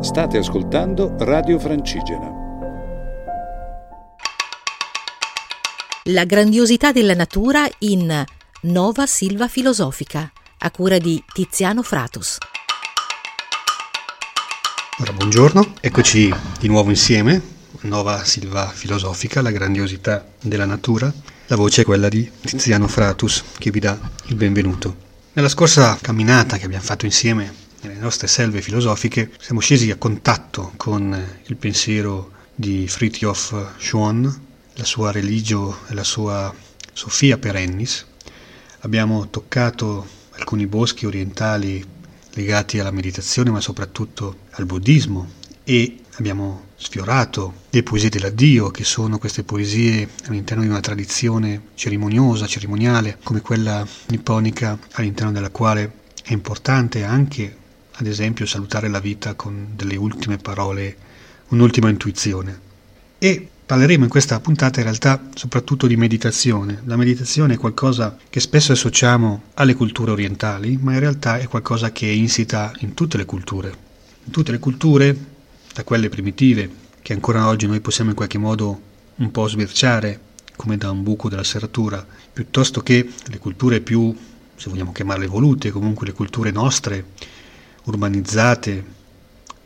State ascoltando Radio Francigena. La grandiosità della natura in Nova Silva Filosofica, a cura di Tiziano Fratus. Ora, buongiorno, eccoci di nuovo insieme. Nova Silva Filosofica, la grandiosità della natura. La voce è quella di Tiziano Fratus, che vi dà il benvenuto. Nella scorsa camminata che abbiamo fatto insieme nelle nostre selve filosofiche, siamo scesi a contatto con il pensiero di Fritjof Schwann, la sua religio e la sua Sofia perennis. Abbiamo toccato alcuni boschi orientali legati alla meditazione, ma soprattutto al buddismo e abbiamo sfiorato le poesie dell'addio, che sono queste poesie all'interno di una tradizione cerimoniosa, cerimoniale, come quella nipponica, all'interno della quale è importante anche ad esempio salutare la vita con delle ultime parole, un'ultima intuizione. E parleremo in questa puntata in realtà soprattutto di meditazione. La meditazione è qualcosa che spesso associamo alle culture orientali, ma in realtà è qualcosa che è insita in tutte le culture. In tutte le culture, da quelle primitive, che ancora oggi noi possiamo in qualche modo un po' sbirciare come da un buco della serratura, piuttosto che le culture più, se vogliamo chiamarle evolute, comunque le culture nostre, urbanizzate,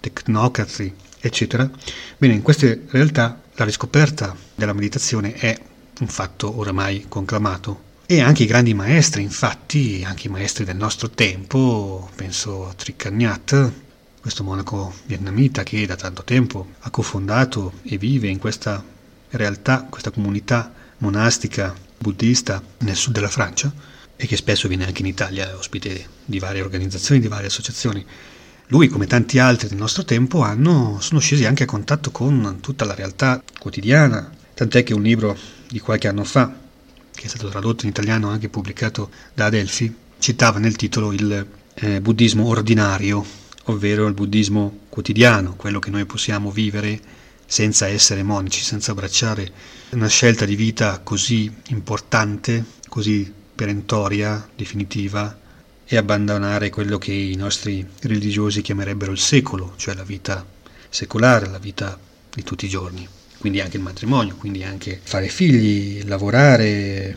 tecnocrati, eccetera, bene, in queste realtà la riscoperta della meditazione è un fatto oramai conclamato. E anche i grandi maestri, infatti, anche i maestri del nostro tempo, penso a Thich Nhat, questo monaco vietnamita che da tanto tempo ha cofondato e vive in questa realtà, questa comunità monastica buddista nel sud della Francia, e che spesso viene anche in Italia ospite di varie organizzazioni, di varie associazioni. Lui, come tanti altri del nostro tempo, hanno, sono scesi anche a contatto con tutta la realtà quotidiana, tant'è che un libro di qualche anno fa, che è stato tradotto in italiano e anche pubblicato da Adelphi, citava nel titolo il eh, buddismo ordinario, ovvero il buddismo quotidiano, quello che noi possiamo vivere senza essere monici, senza abbracciare una scelta di vita così importante, così perentoria, definitiva, e abbandonare quello che i nostri religiosi chiamerebbero il secolo, cioè la vita secolare, la vita di tutti i giorni. Quindi anche il matrimonio, quindi anche fare figli, lavorare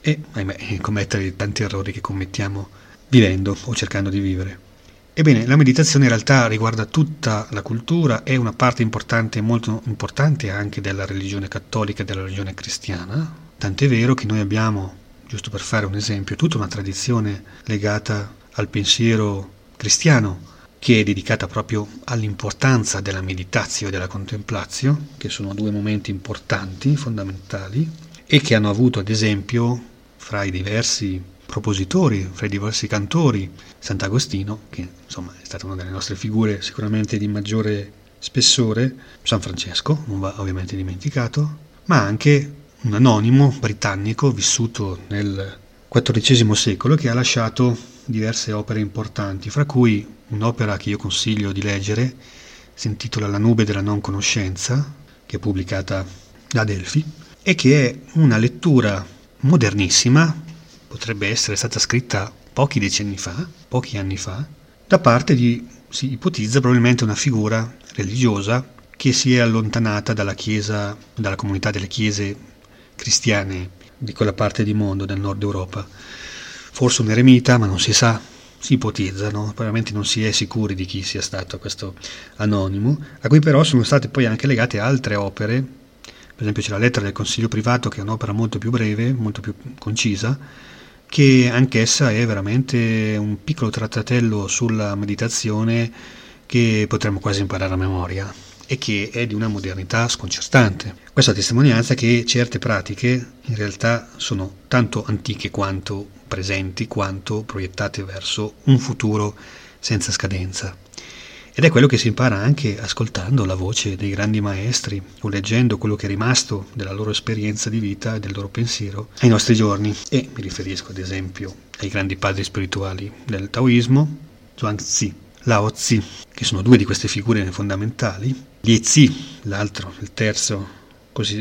e, ahimè, commettere tanti errori che commettiamo vivendo o cercando di vivere. Ebbene, la meditazione in realtà riguarda tutta la cultura, è una parte importante, molto importante anche della religione cattolica e della religione cristiana, tant'è vero che noi abbiamo giusto per fare un esempio, tutta una tradizione legata al pensiero cristiano che è dedicata proprio all'importanza della meditazione e della contemplazio, che sono due momenti importanti, fondamentali, e che hanno avuto ad esempio fra i diversi propositori, fra i diversi cantori, Sant'Agostino, che insomma è stata una delle nostre figure sicuramente di maggiore spessore, San Francesco, non va ovviamente dimenticato, ma anche un anonimo britannico vissuto nel XIV secolo che ha lasciato diverse opere importanti, fra cui un'opera che io consiglio di leggere, si intitola La nube della non conoscenza, che è pubblicata da Delphi, e che è una lettura modernissima, potrebbe essere stata scritta pochi decenni fa, pochi anni fa, da parte di, si ipotizza probabilmente una figura religiosa che si è allontanata dalla chiesa, dalla comunità delle chiese cristiane di quella parte di mondo del nord Europa. Forse un eremita, ma non si sa, si ipotizza, no? probabilmente non si è sicuri di chi sia stato questo anonimo, a cui però sono state poi anche legate altre opere, per esempio c'è la lettera del Consiglio privato che è un'opera molto più breve, molto più concisa, che anch'essa è veramente un piccolo trattatello sulla meditazione che potremmo quasi imparare a memoria e che è di una modernità sconcertante. Questa testimonianza che certe pratiche in realtà sono tanto antiche quanto presenti, quanto proiettate verso un futuro senza scadenza. Ed è quello che si impara anche ascoltando la voce dei grandi maestri o leggendo quello che è rimasto della loro esperienza di vita e del loro pensiero ai nostri giorni. E mi riferisco ad esempio ai grandi padri spirituali del Taoismo, Zhuangzi, Lao Tzu, che sono due di queste figure fondamentali, Liezi, l'altro, il terzo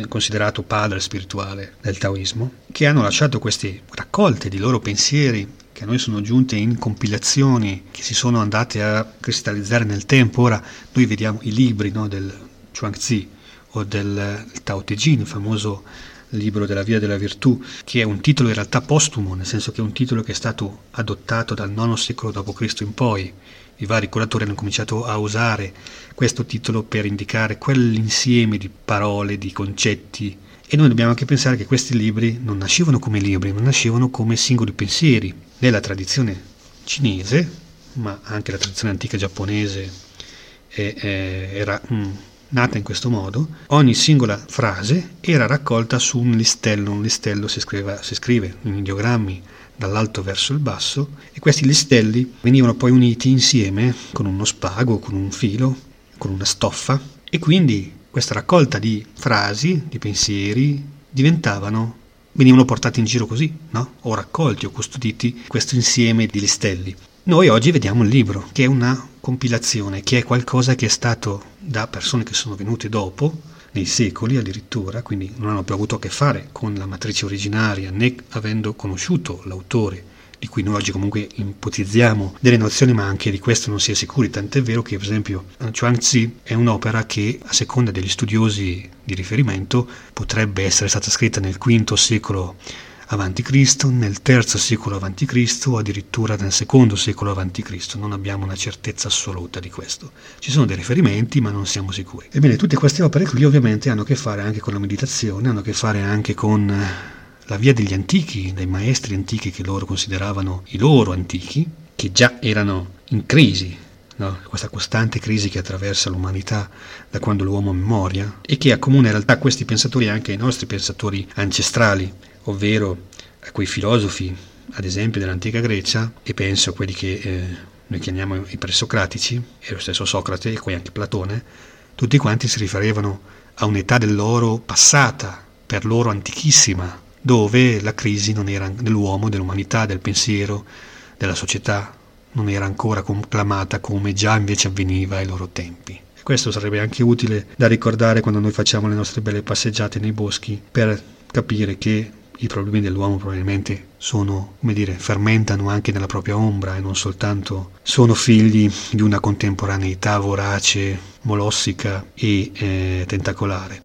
considerato padre spirituale del taoismo, che hanno lasciato queste raccolte di loro pensieri che a noi sono giunte in compilazioni che si sono andate a cristallizzare nel tempo. Ora noi vediamo i libri no, del Chuangzi o del Tao Te Ching, il famoso libro della via della virtù, che è un titolo in realtà postumo, nel senso che è un titolo che è stato adottato dal IX secolo d.C. in poi. I vari curatori hanno cominciato a usare questo titolo per indicare quell'insieme di parole, di concetti. E noi dobbiamo anche pensare che questi libri non nascevano come libri, ma nascevano come singoli pensieri. Nella tradizione cinese, ma anche la tradizione antica giapponese eh, eh, era mm, nata in questo modo, ogni singola frase era raccolta su un listello, un listello si, scrive, si scrive in ideogrammi dall'alto verso il basso e questi listelli venivano poi uniti insieme con uno spago, con un filo, con una stoffa e quindi questa raccolta di frasi, di pensieri diventavano venivano portati in giro così, no? o raccolti o custoditi questo insieme di listelli. Noi oggi vediamo il libro, che è una compilazione, che è qualcosa che è stato da persone che sono venute dopo, nei secoli addirittura, quindi non hanno più avuto a che fare con la matrice originaria, né avendo conosciuto l'autore, di cui noi oggi comunque ipotizziamo delle nozioni, ma anche di questo non si è sicuri, tant'è vero che per esempio Chuangzi è un'opera che a seconda degli studiosi di riferimento potrebbe essere stata scritta nel V secolo a.C., nel III secolo a.C. o addirittura nel II secolo a.C. Non abbiamo una certezza assoluta di questo. Ci sono dei riferimenti, ma non siamo sicuri. Ebbene, tutte queste opere qui ovviamente hanno a che fare anche con la meditazione, hanno a che fare anche con eh, la via degli antichi, dei maestri antichi che loro consideravano i loro antichi, che già erano in crisi No, questa costante crisi che attraversa l'umanità da quando l'uomo memoria e che accomuna in realtà questi pensatori anche ai nostri pensatori ancestrali, ovvero a quei filosofi, ad esempio dell'antica Grecia, e penso a quelli che eh, noi chiamiamo i presocratici, e lo stesso Socrate e poi anche Platone, tutti quanti si riferivano a un'età dell'oro passata, per loro antichissima, dove la crisi era dell'uomo, dell'umanità, del pensiero, della società, non era ancora conclamata come già invece avveniva ai loro tempi. Questo sarebbe anche utile da ricordare quando noi facciamo le nostre belle passeggiate nei boschi per capire che i problemi dell'uomo probabilmente sono, come dire, fermentano anche nella propria ombra e non soltanto sono figli di una contemporaneità vorace, molossica e eh, tentacolare.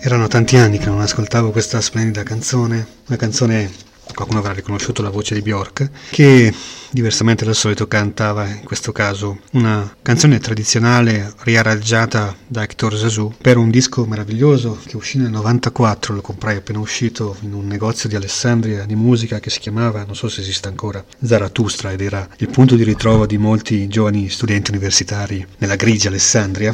Erano tanti anni che non ascoltavo questa splendida canzone, una canzone, qualcuno avrà riconosciuto la voce di Bjork, che diversamente dal solito cantava in questo caso una canzone tradizionale riarrangiata da Hector Zazou per un disco meraviglioso che uscì nel 94, lo comprai appena uscito in un negozio di Alessandria di musica che si chiamava, non so se esiste ancora, Zarathustra ed era il punto di ritrovo di molti giovani studenti universitari nella grigia Alessandria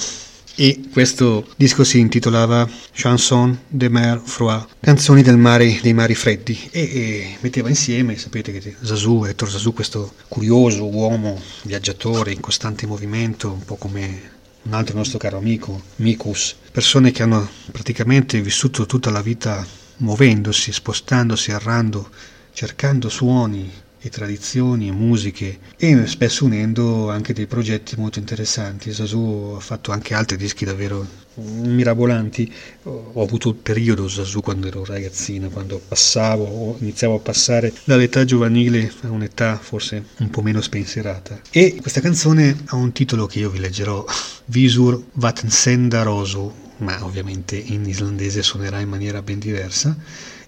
e questo disco si intitolava Chanson de mer froid, canzoni del mare, dei mari freddi. E, e metteva insieme, sapete che Zazou, Ettore Zazou, questo curioso uomo viaggiatore in costante movimento, un po' come un altro nostro caro amico, Mikus, persone che hanno praticamente vissuto tutta la vita muovendosi, spostandosi, errando, cercando suoni, e tradizioni e musiche e spesso unendo anche dei progetti molto interessanti. Sasu ha fatto anche altri dischi davvero mirabolanti. Ho avuto il periodo Sasu quando ero ragazzino, quando passavo o iniziavo a passare dall'età giovanile a un'età forse un po' meno spensierata. E questa canzone ha un titolo che io vi leggerò, Visur Vatsenda Rosu, ma ovviamente in islandese suonerà in maniera ben diversa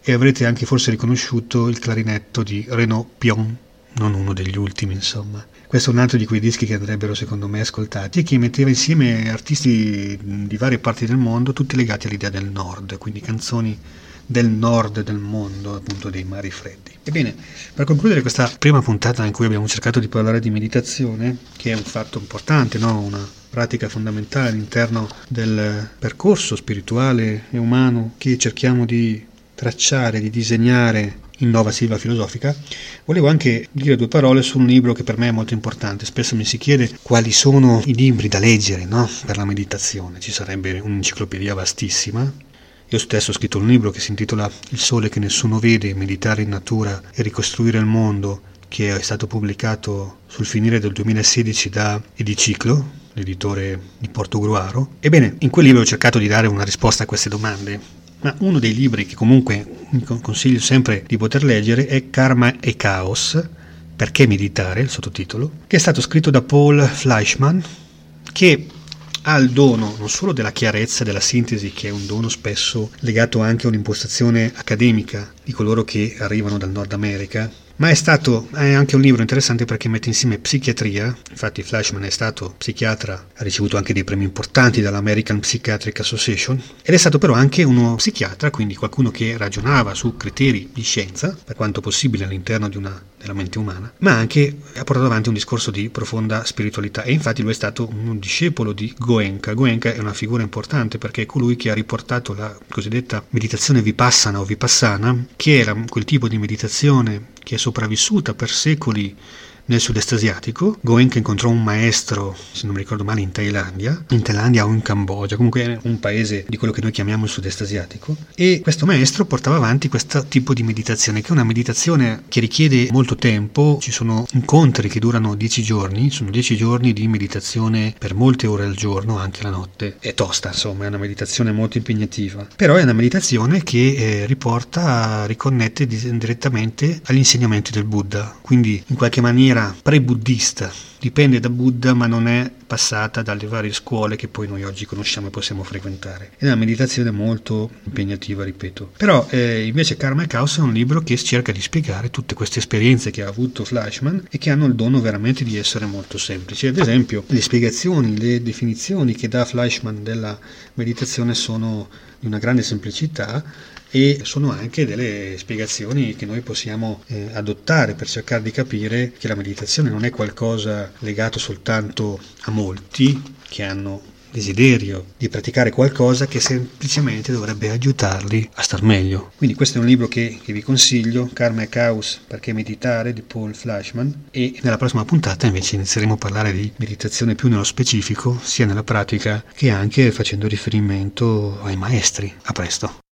e avrete anche forse riconosciuto il clarinetto di Renaud Pion, non uno degli ultimi insomma. Questo è un altro di quei dischi che andrebbero secondo me ascoltati e che metteva insieme artisti di varie parti del mondo, tutti legati all'idea del nord, quindi canzoni del nord del mondo, appunto dei mari freddi. Ebbene, per concludere questa prima puntata in cui abbiamo cercato di parlare di meditazione, che è un fatto importante, no? una pratica fondamentale all'interno del percorso spirituale e umano che cerchiamo di tracciare, di disegnare in Nova Silva Filosofica, volevo anche dire due parole su un libro che per me è molto importante. Spesso mi si chiede quali sono i libri da leggere no? per la meditazione. Ci sarebbe un'enciclopedia vastissima. Io stesso ho scritto un libro che si intitola Il sole che nessuno vede, meditare in natura e ricostruire il mondo, che è stato pubblicato sul finire del 2016 da Ediciclo, l'editore di Portogruaro. Ebbene, in quel libro ho cercato di dare una risposta a queste domande ma uno dei libri che comunque consiglio sempre di poter leggere è Karma e Caos, perché meditare, il sottotitolo, che è stato scritto da Paul Fleischmann, che ha il dono non solo della chiarezza della sintesi, che è un dono spesso legato anche a un'impostazione accademica di coloro che arrivano dal Nord America, ma è stato è anche un libro interessante perché mette insieme psichiatria, infatti Flashman è stato psichiatra, ha ricevuto anche dei premi importanti dall'American Psychiatric Association, ed è stato però anche uno psichiatra, quindi qualcuno che ragionava su criteri di scienza, per quanto possibile all'interno di una, della mente umana, ma anche ha portato avanti un discorso di profonda spiritualità e infatti lui è stato un discepolo di Goenka. Goenka è una figura importante perché è colui che ha riportato la cosiddetta meditazione vipassana o vipassana, che era quel tipo di meditazione che è sopravvissuta per secoli nel sud-est asiatico. Goenka incontrò un maestro, se non mi ricordo male, in Thailandia, in Thailandia o in Cambogia, comunque è un paese di quello che noi chiamiamo il sud-est asiatico. E questo maestro portava avanti questo tipo di meditazione, che è una meditazione che richiede molto tempo. Ci sono incontri che durano dieci giorni, sono dieci giorni di meditazione per molte ore al giorno, anche la notte. È tosta, insomma, è una meditazione molto impegnativa. Però è una meditazione che eh, riporta, riconnette direttamente agli insegnamenti del Buddha. Quindi in qualche maniera maniera pre-buddista, dipende da Buddha ma non è passata dalle varie scuole che poi noi oggi conosciamo e possiamo frequentare. È una meditazione molto impegnativa, ripeto. Però eh, invece Karma e Caos è un libro che cerca di spiegare tutte queste esperienze che ha avuto Flashman e che hanno il dono veramente di essere molto semplici. Ad esempio, le spiegazioni, le definizioni che dà Flashman della meditazione sono di una grande semplicità e sono anche delle spiegazioni che noi possiamo eh, adottare per cercare di capire che la meditazione non è qualcosa legato soltanto a molti che hanno desiderio di praticare qualcosa che semplicemente dovrebbe aiutarli a star meglio. Quindi questo è un libro che, che vi consiglio, Karma e Caos, perché meditare di Paul Flashman e nella prossima puntata invece inizieremo a parlare di meditazione più nello specifico, sia nella pratica che anche facendo riferimento ai maestri. A presto!